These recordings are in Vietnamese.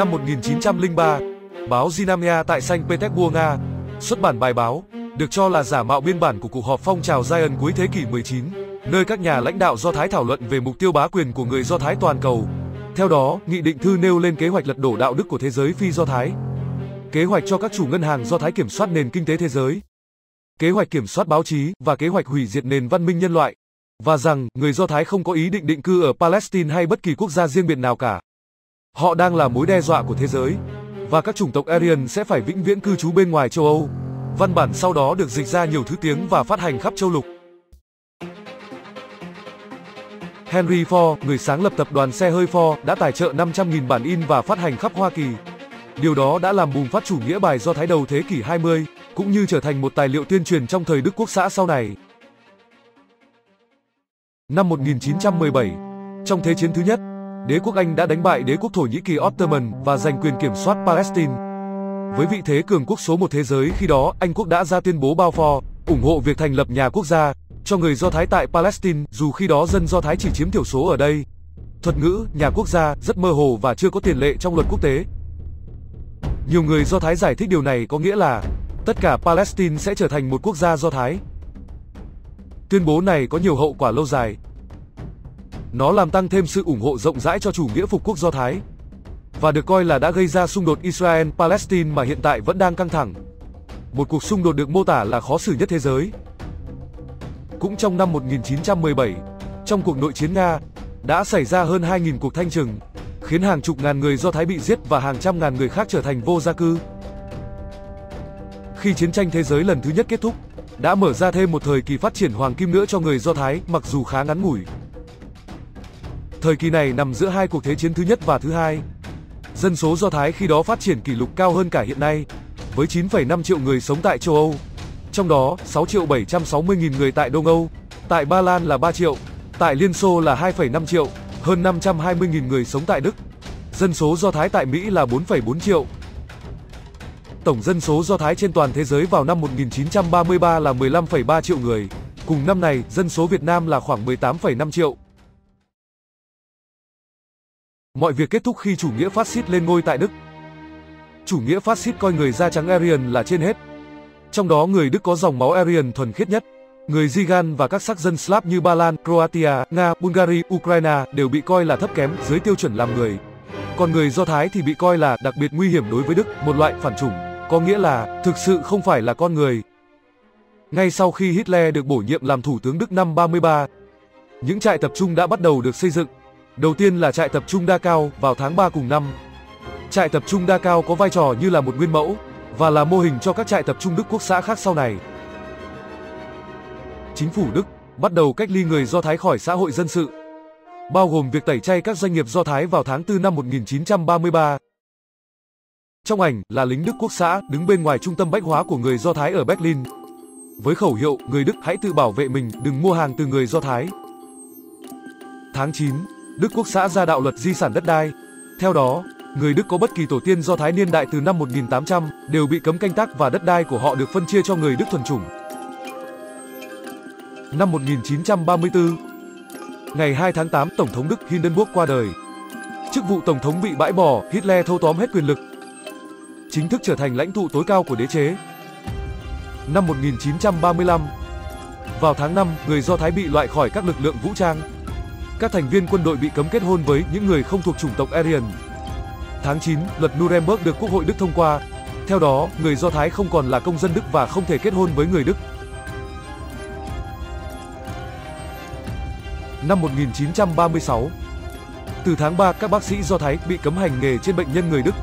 Năm 1903, báo Zinamia tại Saint Petersburg, Nga, xuất bản bài báo, được cho là giả mạo biên bản của cuộc họp phong trào Zion cuối thế kỷ 19, nơi các nhà lãnh đạo Do Thái thảo luận về mục tiêu bá quyền của người Do Thái toàn cầu. Theo đó, nghị định thư nêu lên kế hoạch lật đổ đạo đức của thế giới phi Do Thái. Kế hoạch cho các chủ ngân hàng Do Thái kiểm soát nền kinh tế thế giới. Kế hoạch kiểm soát báo chí và kế hoạch hủy diệt nền văn minh nhân loại. Và rằng, người Do Thái không có ý định định cư ở Palestine hay bất kỳ quốc gia riêng biệt nào cả. Họ đang là mối đe dọa của thế giới. Và các chủng tộc Aryan sẽ phải vĩnh viễn cư trú bên ngoài châu Âu. Văn bản sau đó được dịch ra nhiều thứ tiếng và phát hành khắp châu lục. Henry Ford, người sáng lập tập đoàn xe hơi Ford, đã tài trợ 500.000 bản in và phát hành khắp Hoa Kỳ. Điều đó đã làm bùng phát chủ nghĩa bài do Thái đầu thế kỷ 20, cũng như trở thành một tài liệu tuyên truyền trong thời Đức Quốc xã sau này. Năm 1917, trong Thế chiến thứ nhất, đế quốc Anh đã đánh bại đế quốc Thổ Nhĩ Kỳ Ottoman và giành quyền kiểm soát Palestine. Với vị thế cường quốc số một thế giới khi đó, Anh quốc đã ra tuyên bố bao Balfour, ủng hộ việc thành lập nhà quốc gia cho người Do Thái tại Palestine, dù khi đó dân Do Thái chỉ chiếm thiểu số ở đây. Thuật ngữ nhà quốc gia rất mơ hồ và chưa có tiền lệ trong luật quốc tế. Nhiều người Do Thái giải thích điều này có nghĩa là tất cả Palestine sẽ trở thành một quốc gia Do Thái. Tuyên bố này có nhiều hậu quả lâu dài. Nó làm tăng thêm sự ủng hộ rộng rãi cho chủ nghĩa phục quốc Do Thái và được coi là đã gây ra xung đột Israel-Palestine mà hiện tại vẫn đang căng thẳng. Một cuộc xung đột được mô tả là khó xử nhất thế giới. Cũng trong năm 1917, trong cuộc nội chiến Nga, đã xảy ra hơn 2.000 cuộc thanh trừng, khiến hàng chục ngàn người Do Thái bị giết và hàng trăm ngàn người khác trở thành vô gia cư. Khi chiến tranh thế giới lần thứ nhất kết thúc, đã mở ra thêm một thời kỳ phát triển hoàng kim nữa cho người Do Thái, mặc dù khá ngắn ngủi. Thời kỳ này nằm giữa hai cuộc thế chiến thứ nhất và thứ hai. Dân số Do Thái khi đó phát triển kỷ lục cao hơn cả hiện nay, với 9,5 triệu người sống tại châu Âu. Trong đó, 6 triệu 760 nghìn người tại Đông Âu, tại Ba Lan là 3 triệu, tại Liên Xô là 2,5 triệu, hơn 520 nghìn người sống tại Đức. Dân số Do Thái tại Mỹ là 4,4 triệu. Tổng dân số Do Thái trên toàn thế giới vào năm 1933 là 15,3 triệu người. Cùng năm này, dân số Việt Nam là khoảng 18,5 triệu. Mọi việc kết thúc khi chủ nghĩa phát xít lên ngôi tại Đức. Chủ nghĩa phát xít coi người da trắng Aryan là trên hết. Trong đó người Đức có dòng máu Aryan thuần khiết nhất. Người Zigan và các sắc dân Slav như Ba Lan, Croatia, Nga, Bulgaria, Ukraine đều bị coi là thấp kém dưới tiêu chuẩn làm người. Còn người Do Thái thì bị coi là đặc biệt nguy hiểm đối với Đức, một loại phản chủng, có nghĩa là thực sự không phải là con người. Ngay sau khi Hitler được bổ nhiệm làm thủ tướng Đức năm 33, những trại tập trung đã bắt đầu được xây dựng. Đầu tiên là trại tập trung đa cao vào tháng 3 cùng năm. Trại tập trung đa cao có vai trò như là một nguyên mẫu và là mô hình cho các trại tập trung Đức quốc xã khác sau này. Chính phủ Đức bắt đầu cách ly người Do Thái khỏi xã hội dân sự, bao gồm việc tẩy chay các doanh nghiệp Do Thái vào tháng 4 năm 1933. Trong ảnh là lính Đức quốc xã đứng bên ngoài trung tâm bách hóa của người Do Thái ở Berlin. Với khẩu hiệu người Đức hãy tự bảo vệ mình, đừng mua hàng từ người Do Thái. Tháng 9, Đức quốc xã ra đạo luật di sản đất đai. Theo đó, người Đức có bất kỳ tổ tiên Do Thái niên đại từ năm 1800 đều bị cấm canh tác và đất đai của họ được phân chia cho người Đức thuần chủng. Năm 1934, ngày 2 tháng 8, Tổng thống Đức Hindenburg qua đời. Chức vụ Tổng thống bị bãi bỏ, Hitler thâu tóm hết quyền lực. Chính thức trở thành lãnh tụ tối cao của đế chế. Năm 1935, vào tháng 5, người Do Thái bị loại khỏi các lực lượng vũ trang. Các thành viên quân đội bị cấm kết hôn với những người không thuộc chủng tộc Aryan. Tháng 9, luật Nuremberg được Quốc hội Đức thông qua. Theo đó, người Do Thái không còn là công dân Đức và không thể kết hôn với người Đức. Năm 1936, từ tháng 3 các bác sĩ Do Thái bị cấm hành nghề trên bệnh nhân người Đức.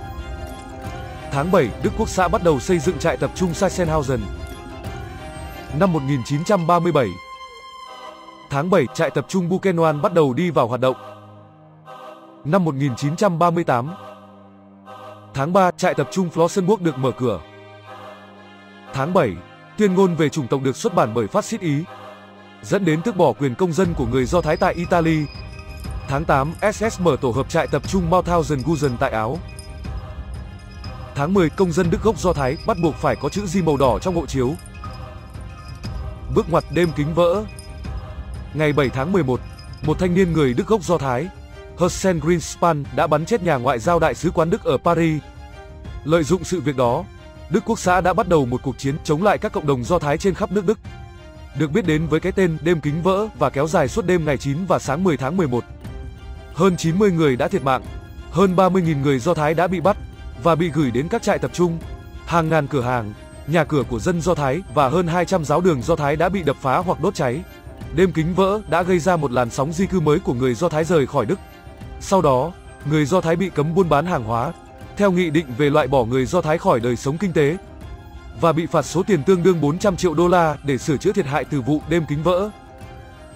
Tháng 7, Đức Quốc xã bắt đầu xây dựng trại tập trung Sachsenhausen. Năm 1937, tháng 7, trại tập trung Buchenwald bắt đầu đi vào hoạt động. Năm 1938, tháng 3, trại tập trung Flossenburg được mở cửa. Tháng 7, tuyên ngôn về chủng tộc được xuất bản bởi phát xít Ý, dẫn đến tước bỏ quyền công dân của người Do Thái tại Italy. Tháng 8, SS mở tổ hợp trại tập trung Mauthausen-Gusen tại Áo. Tháng 10, công dân Đức gốc Do Thái bắt buộc phải có chữ Di màu đỏ trong hộ chiếu. Bước ngoặt đêm kính vỡ. Ngày 7 tháng 11, một thanh niên người Đức gốc Do Thái Hussein Greenspan đã bắn chết nhà ngoại giao đại sứ quán Đức ở Paris. Lợi dụng sự việc đó, Đức Quốc xã đã bắt đầu một cuộc chiến chống lại các cộng đồng Do Thái trên khắp nước Đức. Được biết đến với cái tên đêm kính vỡ và kéo dài suốt đêm ngày 9 và sáng 10 tháng 11. Hơn 90 người đã thiệt mạng, hơn 30.000 người Do Thái đã bị bắt và bị gửi đến các trại tập trung. Hàng ngàn cửa hàng, nhà cửa của dân Do Thái và hơn 200 giáo đường Do Thái đã bị đập phá hoặc đốt cháy. Đêm kính vỡ đã gây ra một làn sóng di cư mới của người Do Thái rời khỏi Đức. Sau đó, người Do Thái bị cấm buôn bán hàng hóa, theo nghị định về loại bỏ người Do Thái khỏi đời sống kinh tế, và bị phạt số tiền tương đương 400 triệu đô la để sửa chữa thiệt hại từ vụ đêm kính vỡ.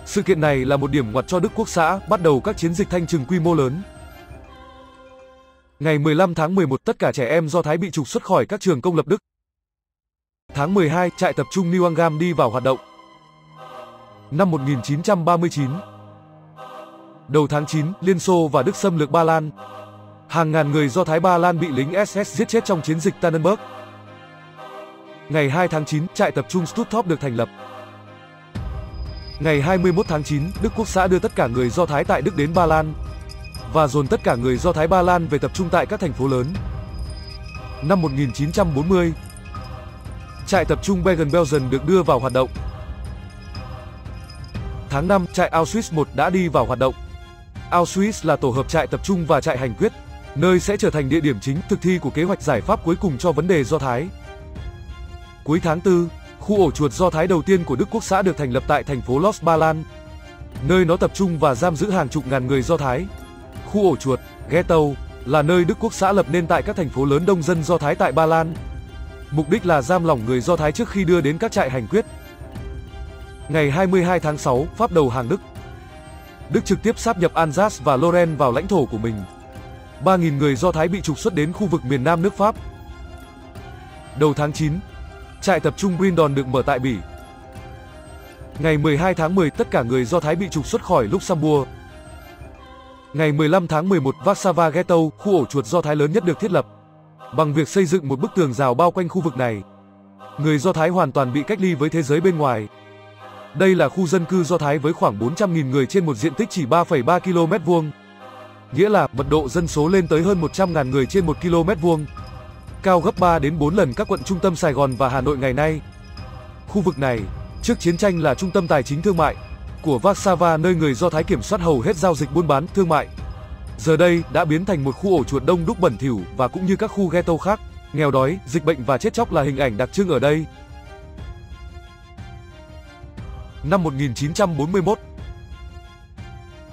Sự kiện này là một điểm ngoặt cho Đức Quốc xã bắt đầu các chiến dịch thanh trừng quy mô lớn. Ngày 15 tháng 11 tất cả trẻ em Do Thái bị trục xuất khỏi các trường công lập Đức. Tháng 12, trại tập trung New Angam đi vào hoạt động. Năm 1939, Đầu tháng 9, Liên Xô và Đức xâm lược Ba Lan. Hàng ngàn người Do Thái Ba Lan bị lính SS giết chết trong chiến dịch Tannenberg. Ngày 2 tháng 9, trại tập trung Stutthof được thành lập. Ngày 21 tháng 9, Đức Quốc xã đưa tất cả người Do Thái tại Đức đến Ba Lan và dồn tất cả người Do Thái Ba Lan về tập trung tại các thành phố lớn. Năm 1940, trại tập trung Bergen-Belsen được đưa vào hoạt động. Tháng 5, trại Auschwitz 1 đã đi vào hoạt động. Auschwitz là tổ hợp trại tập trung và trại hành quyết, nơi sẽ trở thành địa điểm chính thực thi của kế hoạch giải pháp cuối cùng cho vấn đề Do Thái. Cuối tháng 4, khu ổ chuột Do Thái đầu tiên của Đức Quốc xã được thành lập tại thành phố Los Ba Lan, nơi nó tập trung và giam giữ hàng chục ngàn người Do Thái. Khu ổ chuột, ghetto, là nơi Đức Quốc xã lập nên tại các thành phố lớn đông dân Do Thái tại Ba Lan. Mục đích là giam lỏng người Do Thái trước khi đưa đến các trại hành quyết. Ngày 22 tháng 6, Pháp đầu hàng Đức. Đức trực tiếp sáp nhập Alsace và Lorraine vào lãnh thổ của mình. 3.000 người Do Thái bị trục xuất đến khu vực miền Nam nước Pháp. Đầu tháng 9, trại tập trung Brindon được mở tại Bỉ. Ngày 12 tháng 10, tất cả người Do Thái bị trục xuất khỏi Luxembourg. Ngày 15 tháng 11, Warsaw Ghetto, khu ổ chuột Do Thái lớn nhất được thiết lập. Bằng việc xây dựng một bức tường rào bao quanh khu vực này, người Do Thái hoàn toàn bị cách ly với thế giới bên ngoài. Đây là khu dân cư Do Thái với khoảng 400.000 người trên một diện tích chỉ 3,3 km vuông. Nghĩa là mật độ dân số lên tới hơn 100.000 người trên 1 km vuông. Cao gấp 3 đến 4 lần các quận trung tâm Sài Gòn và Hà Nội ngày nay. Khu vực này, trước chiến tranh là trung tâm tài chính thương mại của Warsaw nơi người Do Thái kiểm soát hầu hết giao dịch buôn bán thương mại. Giờ đây đã biến thành một khu ổ chuột đông đúc bẩn thỉu và cũng như các khu ghetto khác, nghèo đói, dịch bệnh và chết chóc là hình ảnh đặc trưng ở đây năm 1941.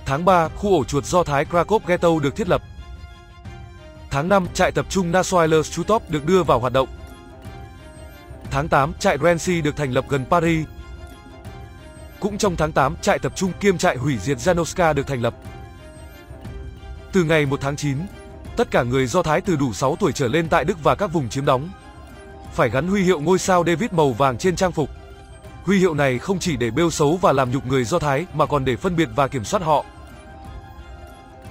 Tháng 3, khu ổ chuột Do Thái Krakow Ghetto được thiết lập. Tháng 5, trại tập trung Nasoiler Stutop được đưa vào hoạt động. Tháng 8, trại Renzi được thành lập gần Paris. Cũng trong tháng 8, trại tập trung kiêm trại hủy diệt Janoska được thành lập. Từ ngày 1 tháng 9, tất cả người Do Thái từ đủ 6 tuổi trở lên tại Đức và các vùng chiếm đóng phải gắn huy hiệu ngôi sao David màu vàng trên trang phục. Huy hiệu này không chỉ để bêu xấu và làm nhục người Do Thái mà còn để phân biệt và kiểm soát họ.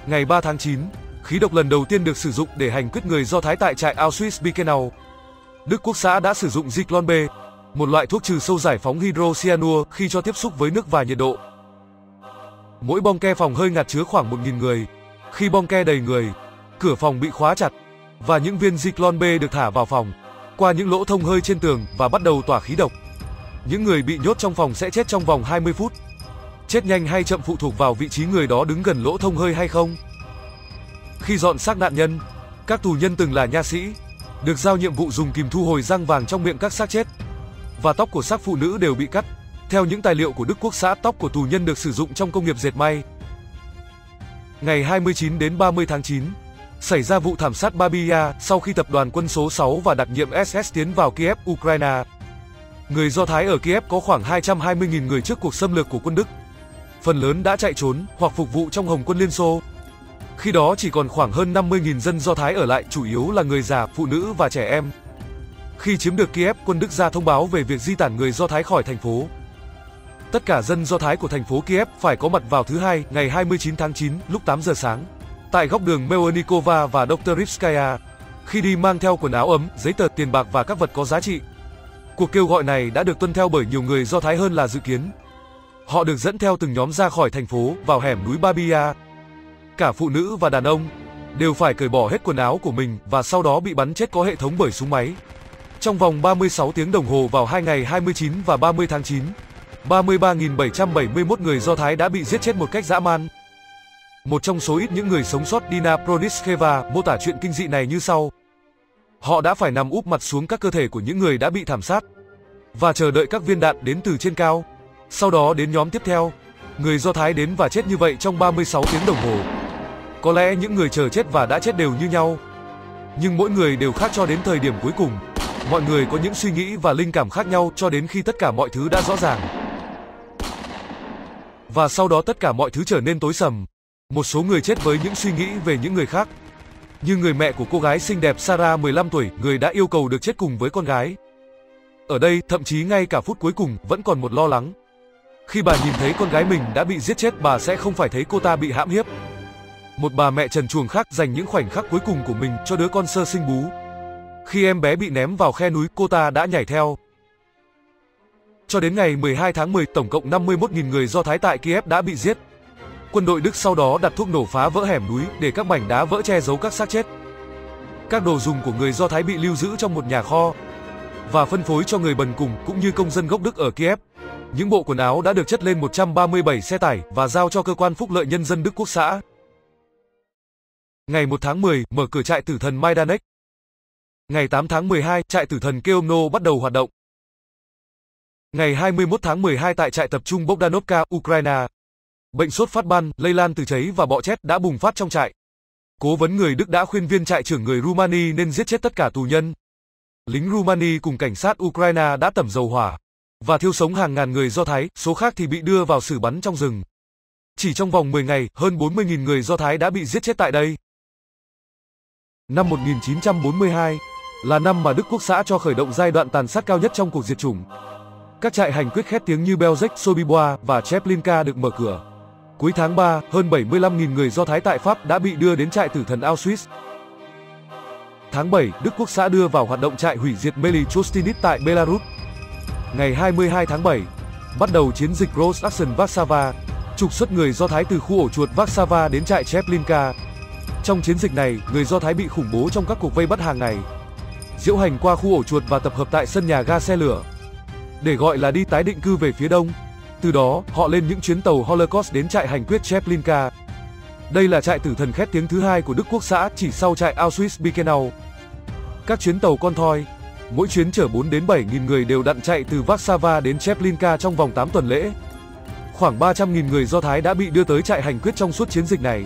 Ngày 3 tháng 9, khí độc lần đầu tiên được sử dụng để hành quyết người Do Thái tại trại Auschwitz-Birkenau. Đức Quốc xã đã sử dụng Zyklon B, một loại thuốc trừ sâu giải phóng hydrocyanur khi cho tiếp xúc với nước và nhiệt độ. Mỗi bong ke phòng hơi ngạt chứa khoảng 1.000 người. Khi bong ke đầy người, cửa phòng bị khóa chặt và những viên Zyklon B được thả vào phòng qua những lỗ thông hơi trên tường và bắt đầu tỏa khí độc. Những người bị nhốt trong phòng sẽ chết trong vòng 20 phút. Chết nhanh hay chậm phụ thuộc vào vị trí người đó đứng gần lỗ thông hơi hay không. Khi dọn xác nạn nhân, các tù nhân từng là nha sĩ, được giao nhiệm vụ dùng kìm thu hồi răng vàng trong miệng các xác chết. Và tóc của xác phụ nữ đều bị cắt. Theo những tài liệu của Đức Quốc xã, tóc của tù nhân được sử dụng trong công nghiệp dệt may. Ngày 29 đến 30 tháng 9, xảy ra vụ thảm sát Babia sau khi tập đoàn quân số 6 và đặc nhiệm SS tiến vào Kiev, Ukraine. Người Do Thái ở Kiev có khoảng 220.000 người trước cuộc xâm lược của quân Đức. Phần lớn đã chạy trốn hoặc phục vụ trong Hồng quân Liên Xô. Khi đó chỉ còn khoảng hơn 50.000 dân Do Thái ở lại, chủ yếu là người già, phụ nữ và trẻ em. Khi chiếm được Kiev, quân Đức ra thông báo về việc di tản người Do Thái khỏi thành phố. Tất cả dân Do Thái của thành phố Kiev phải có mặt vào thứ hai, ngày 29 tháng 9, lúc 8 giờ sáng, tại góc đường Melnikova và Dr. Ripskaya. khi đi mang theo quần áo ấm, giấy tờ tiền bạc và các vật có giá trị. Cuộc kêu gọi này đã được tuân theo bởi nhiều người Do Thái hơn là dự kiến. Họ được dẫn theo từng nhóm ra khỏi thành phố vào hẻm núi Babia. cả phụ nữ và đàn ông, đều phải cởi bỏ hết quần áo của mình và sau đó bị bắn chết có hệ thống bởi súng máy. Trong vòng 36 tiếng đồng hồ vào hai ngày 29 và 30 tháng 9, 33.771 người Do Thái đã bị giết chết một cách dã man. Một trong số ít những người sống sót Dina Prodiskeva mô tả chuyện kinh dị này như sau. Họ đã phải nằm úp mặt xuống các cơ thể của những người đã bị thảm sát và chờ đợi các viên đạn đến từ trên cao. Sau đó đến nhóm tiếp theo, người Do Thái đến và chết như vậy trong 36 tiếng đồng hồ. Có lẽ những người chờ chết và đã chết đều như nhau, nhưng mỗi người đều khác cho đến thời điểm cuối cùng. Mọi người có những suy nghĩ và linh cảm khác nhau cho đến khi tất cả mọi thứ đã rõ ràng. Và sau đó tất cả mọi thứ trở nên tối sầm. Một số người chết với những suy nghĩ về những người khác. Như người mẹ của cô gái xinh đẹp Sarah 15 tuổi, người đã yêu cầu được chết cùng với con gái. Ở đây, thậm chí ngay cả phút cuối cùng vẫn còn một lo lắng. Khi bà nhìn thấy con gái mình đã bị giết chết, bà sẽ không phải thấy cô ta bị hãm hiếp. Một bà mẹ trần truồng khác dành những khoảnh khắc cuối cùng của mình cho đứa con sơ sinh bú. Khi em bé bị ném vào khe núi, cô ta đã nhảy theo. Cho đến ngày 12 tháng 10, tổng cộng 51.000 người Do Thái tại Kiev đã bị giết. Quân đội Đức sau đó đặt thuốc nổ phá vỡ hẻm núi để các mảnh đá vỡ che giấu các xác chết. Các đồ dùng của người Do Thái bị lưu giữ trong một nhà kho và phân phối cho người bần cùng cũng như công dân gốc Đức ở Kiev. Những bộ quần áo đã được chất lên 137 xe tải và giao cho cơ quan phúc lợi nhân dân Đức Quốc xã. Ngày 1 tháng 10, mở cửa trại tử thần Majdanek. Ngày 8 tháng 12, trại tử thần Keomno bắt đầu hoạt động. Ngày 21 tháng 12 tại trại tập trung Bogdanovka, Ukraine, bệnh sốt phát ban, lây lan từ cháy và bọ chết đã bùng phát trong trại. Cố vấn người Đức đã khuyên viên trại trưởng người Rumani nên giết chết tất cả tù nhân. Lính Rumani cùng cảnh sát Ukraine đã tẩm dầu hỏa và thiêu sống hàng ngàn người Do Thái, số khác thì bị đưa vào xử bắn trong rừng. Chỉ trong vòng 10 ngày, hơn 40.000 người Do Thái đã bị giết chết tại đây. Năm 1942 là năm mà Đức Quốc xã cho khởi động giai đoạn tàn sát cao nhất trong cuộc diệt chủng. Các trại hành quyết khét tiếng như Belzec, Sobibor và Cheplinka được mở cửa. Cuối tháng 3, hơn 75.000 người Do Thái tại Pháp đã bị đưa đến trại tử thần Auschwitz. Tháng 7, Đức Quốc xã đưa vào hoạt động trại hủy diệt Melichostinit tại Belarus. Ngày 22 tháng 7, bắt đầu chiến dịch Gross Action Varsava, trục xuất người Do Thái từ khu ổ chuột Varsava đến trại Cheplinka. Trong chiến dịch này, người Do Thái bị khủng bố trong các cuộc vây bắt hàng ngày. Diễu hành qua khu ổ chuột và tập hợp tại sân nhà ga xe lửa. Để gọi là đi tái định cư về phía đông. Từ đó, họ lên những chuyến tàu Holocaust đến trại hành quyết Cheplinka. Đây là trại tử thần khét tiếng thứ hai của Đức Quốc xã chỉ sau trại Auschwitz-Birkenau. Các chuyến tàu con thoi, mỗi chuyến chở 4 đến 7 nghìn người đều đặn chạy từ Warsaw đến Cheplinka trong vòng 8 tuần lễ. Khoảng 300 nghìn người Do Thái đã bị đưa tới trại hành quyết trong suốt chiến dịch này.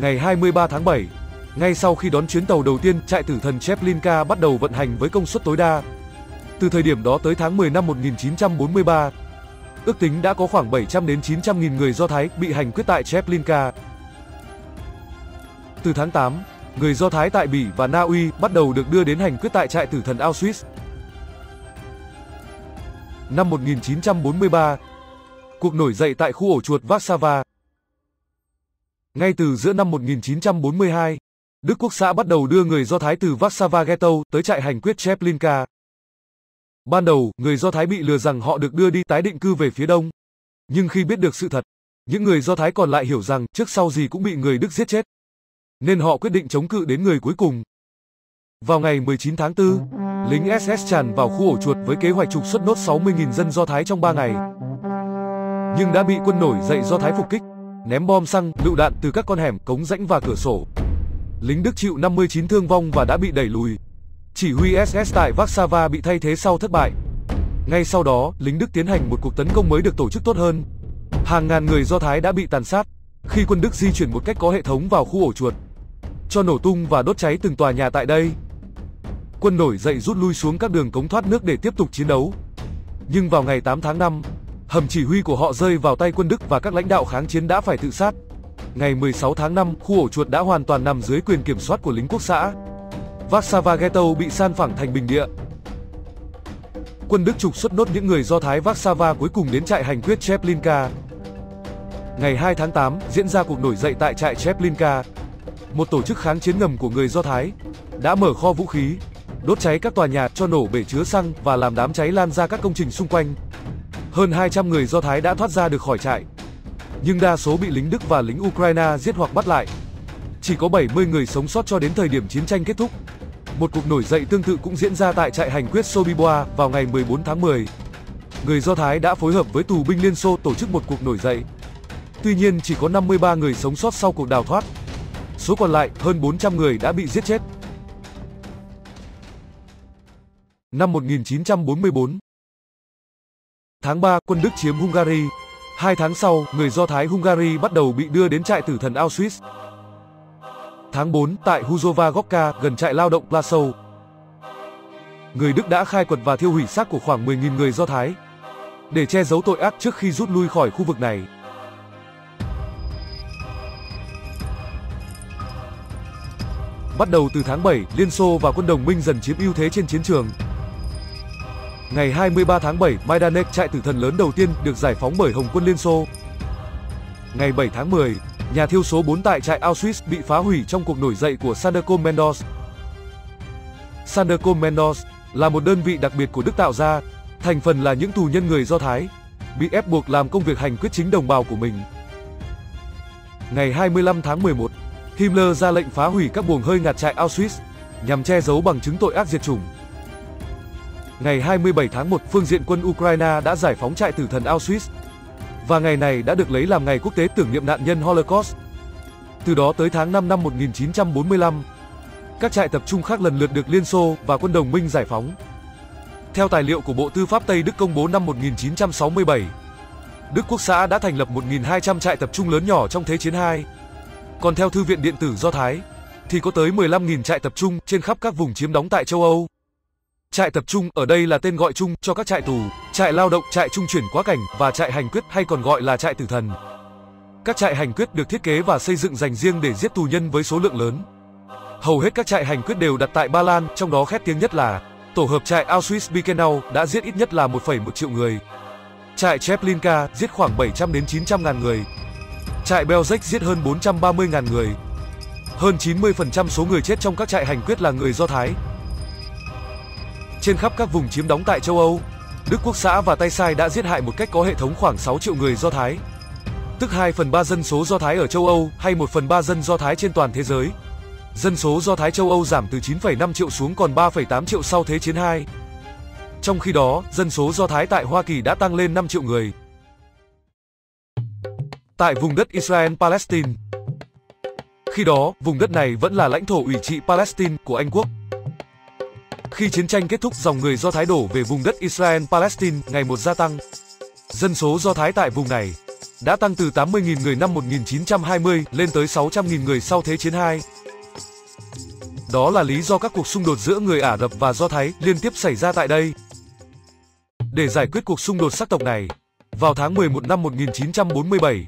Ngày 23 tháng 7, ngay sau khi đón chuyến tàu đầu tiên, trại tử thần Cheplinka bắt đầu vận hành với công suất tối đa. Từ thời điểm đó tới tháng 10 năm 1943, ước tính đã có khoảng 700 đến 900 nghìn người Do Thái bị hành quyết tại Cheplinka. Từ tháng 8, người Do Thái tại Bỉ và Na Uy bắt đầu được đưa đến hành quyết tại trại tử thần Auschwitz. Năm 1943, cuộc nổi dậy tại khu ổ chuột Warsaw. Ngay từ giữa năm 1942, Đức Quốc xã bắt đầu đưa người Do Thái từ Warsaw Ghetto tới trại hành quyết Cheplinka. Ban đầu, người Do Thái bị lừa rằng họ được đưa đi tái định cư về phía đông. Nhưng khi biết được sự thật, những người Do Thái còn lại hiểu rằng trước sau gì cũng bị người Đức giết chết. Nên họ quyết định chống cự đến người cuối cùng. Vào ngày 19 tháng 4, lính SS tràn vào khu ổ chuột với kế hoạch trục xuất nốt 60.000 dân Do Thái trong 3 ngày. Nhưng đã bị quân nổi dậy Do Thái phục kích, ném bom xăng, lựu đạn từ các con hẻm, cống rãnh và cửa sổ. Lính Đức chịu 59 thương vong và đã bị đẩy lùi. Chỉ huy SS tại Warsaw bị thay thế sau thất bại. Ngay sau đó, lính Đức tiến hành một cuộc tấn công mới được tổ chức tốt hơn. Hàng ngàn người Do Thái đã bị tàn sát khi quân Đức di chuyển một cách có hệ thống vào khu ổ chuột, cho nổ tung và đốt cháy từng tòa nhà tại đây. Quân nổi dậy rút lui xuống các đường cống thoát nước để tiếp tục chiến đấu. Nhưng vào ngày 8 tháng 5, hầm chỉ huy của họ rơi vào tay quân Đức và các lãnh đạo kháng chiến đã phải tự sát. Ngày 16 tháng 5, khu ổ chuột đã hoàn toàn nằm dưới quyền kiểm soát của lính quốc xã. Warsaw Ghetto bị san phẳng thành bình địa. Quân Đức trục xuất nốt những người Do Thái Warsaw cuối cùng đến trại hành quyết Cheplinka. Ngày 2 tháng 8, diễn ra cuộc nổi dậy tại trại Cheplinka. Một tổ chức kháng chiến ngầm của người Do Thái đã mở kho vũ khí, đốt cháy các tòa nhà cho nổ bể chứa xăng và làm đám cháy lan ra các công trình xung quanh. Hơn 200 người Do Thái đã thoát ra được khỏi trại. nhưng đa số bị lính Đức và lính Ukraine giết hoặc bắt lại. Chỉ có 70 người sống sót cho đến thời điểm chiến tranh kết thúc. Một cuộc nổi dậy tương tự cũng diễn ra tại trại hành quyết Sobibor vào ngày 14 tháng 10. Người Do Thái đã phối hợp với tù binh Liên Xô tổ chức một cuộc nổi dậy. Tuy nhiên chỉ có 53 người sống sót sau cuộc đào thoát. Số còn lại, hơn 400 người đã bị giết chết. Năm 1944 Tháng 3, quân Đức chiếm Hungary. Hai tháng sau, người Do Thái Hungary bắt đầu bị đưa đến trại tử thần Auschwitz. Tháng 4, tại Huzova Gorka, gần trại lao động Plaszow, người Đức đã khai quật và thiêu hủy xác của khoảng 10.000 người Do Thái để che giấu tội ác trước khi rút lui khỏi khu vực này. Bắt đầu từ tháng 7, Liên Xô và quân đồng minh dần chiếm ưu thế trên chiến trường. Ngày 23 tháng 7, Majdanek trại tử thần lớn đầu tiên được giải phóng bởi Hồng quân Liên Xô. Ngày 7 tháng 10, nhà thiêu số 4 tại trại Auschwitz bị phá hủy trong cuộc nổi dậy của Sanderkom Mendos. Sanderkom Mendos là một đơn vị đặc biệt của Đức tạo ra, thành phần là những tù nhân người Do Thái, bị ép buộc làm công việc hành quyết chính đồng bào của mình. Ngày 25 tháng 11, Himmler ra lệnh phá hủy các buồng hơi ngạt trại Auschwitz nhằm che giấu bằng chứng tội ác diệt chủng. Ngày 27 tháng 1, phương diện quân Ukraine đã giải phóng trại tử thần Auschwitz và ngày này đã được lấy làm ngày quốc tế tưởng niệm nạn nhân Holocaust. Từ đó tới tháng 5 năm 1945, các trại tập trung khác lần lượt được Liên Xô và quân đồng minh giải phóng. Theo tài liệu của Bộ Tư pháp Tây Đức công bố năm 1967, Đức Quốc xã đã thành lập 1.200 trại tập trung lớn nhỏ trong Thế chiến II. Còn theo Thư viện Điện tử Do Thái, thì có tới 15.000 trại tập trung trên khắp các vùng chiếm đóng tại châu Âu. Trại tập trung ở đây là tên gọi chung cho các trại tù, trại lao động, trại trung chuyển quá cảnh và trại hành quyết hay còn gọi là trại tử thần. Các trại hành quyết được thiết kế và xây dựng dành riêng để giết tù nhân với số lượng lớn. Hầu hết các trại hành quyết đều đặt tại Ba Lan, trong đó khét tiếng nhất là tổ hợp trại Auschwitz-Birkenau đã giết ít nhất là 1,1 triệu người. Trại Treblinka giết khoảng 700 đến 900 ngàn người. Trại Belzec giết hơn 430 ngàn người. Hơn 90% số người chết trong các trại hành quyết là người Do Thái. Trên khắp các vùng chiếm đóng tại châu Âu, Đức Quốc xã và Tay Sai đã giết hại một cách có hệ thống khoảng 6 triệu người Do Thái. Tức 2 phần 3 dân số Do Thái ở châu Âu hay 1 phần 3 dân Do Thái trên toàn thế giới. Dân số Do Thái châu Âu giảm từ 9,5 triệu xuống còn 3,8 triệu sau Thế chiến 2. Trong khi đó, dân số Do Thái tại Hoa Kỳ đã tăng lên 5 triệu người. Tại vùng đất Israel-Palestine Khi đó, vùng đất này vẫn là lãnh thổ ủy trị Palestine của Anh Quốc. Khi chiến tranh kết thúc, dòng người Do Thái đổ về vùng đất Israel-Palestine ngày một gia tăng. Dân số Do Thái tại vùng này đã tăng từ 80.000 người năm 1920 lên tới 600.000 người sau Thế chiến II. Đó là lý do các cuộc xung đột giữa người Ả Rập và Do Thái liên tiếp xảy ra tại đây. Để giải quyết cuộc xung đột sắc tộc này, vào tháng 11 năm 1947,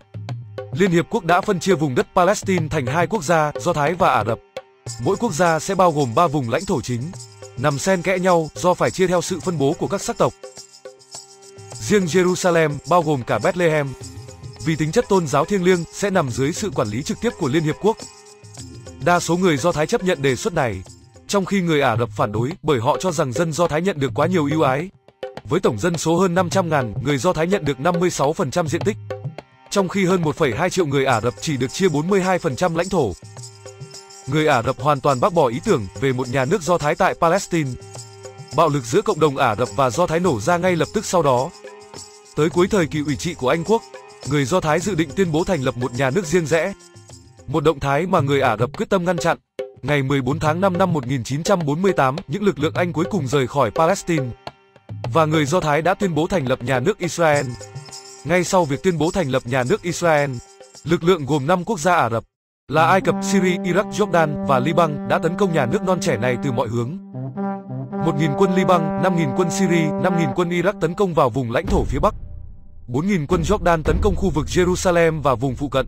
Liên Hiệp Quốc đã phân chia vùng đất Palestine thành hai quốc gia Do Thái và Ả Rập. Mỗi quốc gia sẽ bao gồm 3 vùng lãnh thổ chính, nằm xen kẽ nhau do phải chia theo sự phân bố của các sắc tộc. Riêng Jerusalem bao gồm cả Bethlehem, vì tính chất tôn giáo thiêng liêng sẽ nằm dưới sự quản lý trực tiếp của Liên Hiệp Quốc. Đa số người Do Thái chấp nhận đề xuất này, trong khi người Ả Rập phản đối bởi họ cho rằng dân Do Thái nhận được quá nhiều ưu ái. Với tổng dân số hơn 500.000, người Do Thái nhận được 56% diện tích, trong khi hơn 1,2 triệu người Ả Rập chỉ được chia 42% lãnh thổ. Người Ả Rập hoàn toàn bác bỏ ý tưởng về một nhà nước Do Thái tại Palestine. Bạo lực giữa cộng đồng Ả Rập và Do Thái nổ ra ngay lập tức sau đó. Tới cuối thời kỳ ủy trị của Anh quốc, người Do Thái dự định tuyên bố thành lập một nhà nước riêng rẽ. Một động thái mà người Ả Rập quyết tâm ngăn chặn. Ngày 14 tháng 5 năm 1948, những lực lượng Anh cuối cùng rời khỏi Palestine. Và người Do Thái đã tuyên bố thành lập nhà nước Israel. Ngay sau việc tuyên bố thành lập nhà nước Israel, lực lượng gồm 5 quốc gia Ả Rập là Ai Cập, Syria, Iraq, Jordan và Liban đã tấn công nhà nước non trẻ này từ mọi hướng. 1.000 quân Liban, 5.000 quân Syria, 5.000 quân Iraq tấn công vào vùng lãnh thổ phía Bắc. 4.000 quân Jordan tấn công khu vực Jerusalem và vùng phụ cận.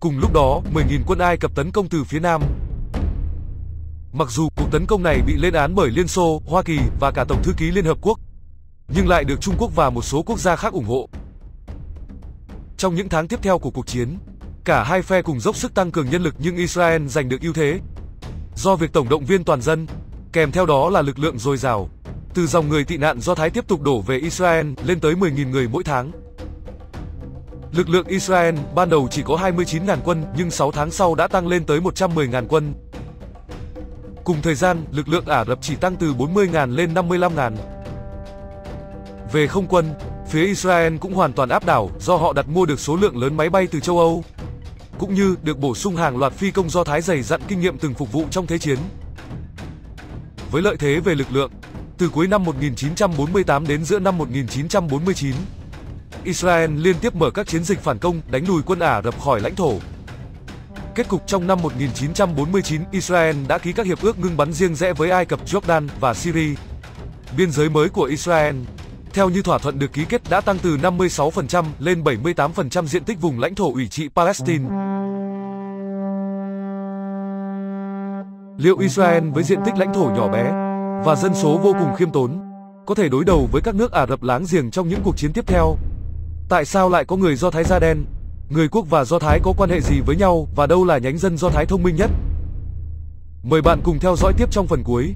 Cùng lúc đó, 10.000 quân Ai Cập tấn công từ phía Nam. Mặc dù cuộc tấn công này bị lên án bởi Liên Xô, Hoa Kỳ và cả Tổng thư ký Liên Hợp Quốc, nhưng lại được Trung Quốc và một số quốc gia khác ủng hộ. Trong những tháng tiếp theo của cuộc chiến, cả hai phe cùng dốc sức tăng cường nhân lực nhưng Israel giành được ưu thế. Do việc tổng động viên toàn dân, kèm theo đó là lực lượng dồi dào, từ dòng người tị nạn Do Thái tiếp tục đổ về Israel lên tới 10.000 người mỗi tháng. Lực lượng Israel ban đầu chỉ có 29.000 quân nhưng 6 tháng sau đã tăng lên tới 110.000 quân. Cùng thời gian, lực lượng Ả Rập chỉ tăng từ 40.000 lên 55.000. Về không quân, phía Israel cũng hoàn toàn áp đảo do họ đặt mua được số lượng lớn máy bay từ châu Âu, cũng như được bổ sung hàng loạt phi công do Thái dày dặn kinh nghiệm từng phục vụ trong thế chiến. Với lợi thế về lực lượng, từ cuối năm 1948 đến giữa năm 1949, Israel liên tiếp mở các chiến dịch phản công đánh lùi quân Ả Rập khỏi lãnh thổ. Kết cục trong năm 1949, Israel đã ký các hiệp ước ngưng bắn riêng rẽ với Ai Cập, Jordan và Syria. Biên giới mới của Israel, theo như thỏa thuận được ký kết đã tăng từ 56% lên 78% diện tích vùng lãnh thổ ủy trị Palestine. Liệu Israel với diện tích lãnh thổ nhỏ bé và dân số vô cùng khiêm tốn có thể đối đầu với các nước Ả Rập láng giềng trong những cuộc chiến tiếp theo? Tại sao lại có người Do Thái da đen? Người quốc và Do Thái có quan hệ gì với nhau và đâu là nhánh dân Do Thái thông minh nhất? Mời bạn cùng theo dõi tiếp trong phần cuối.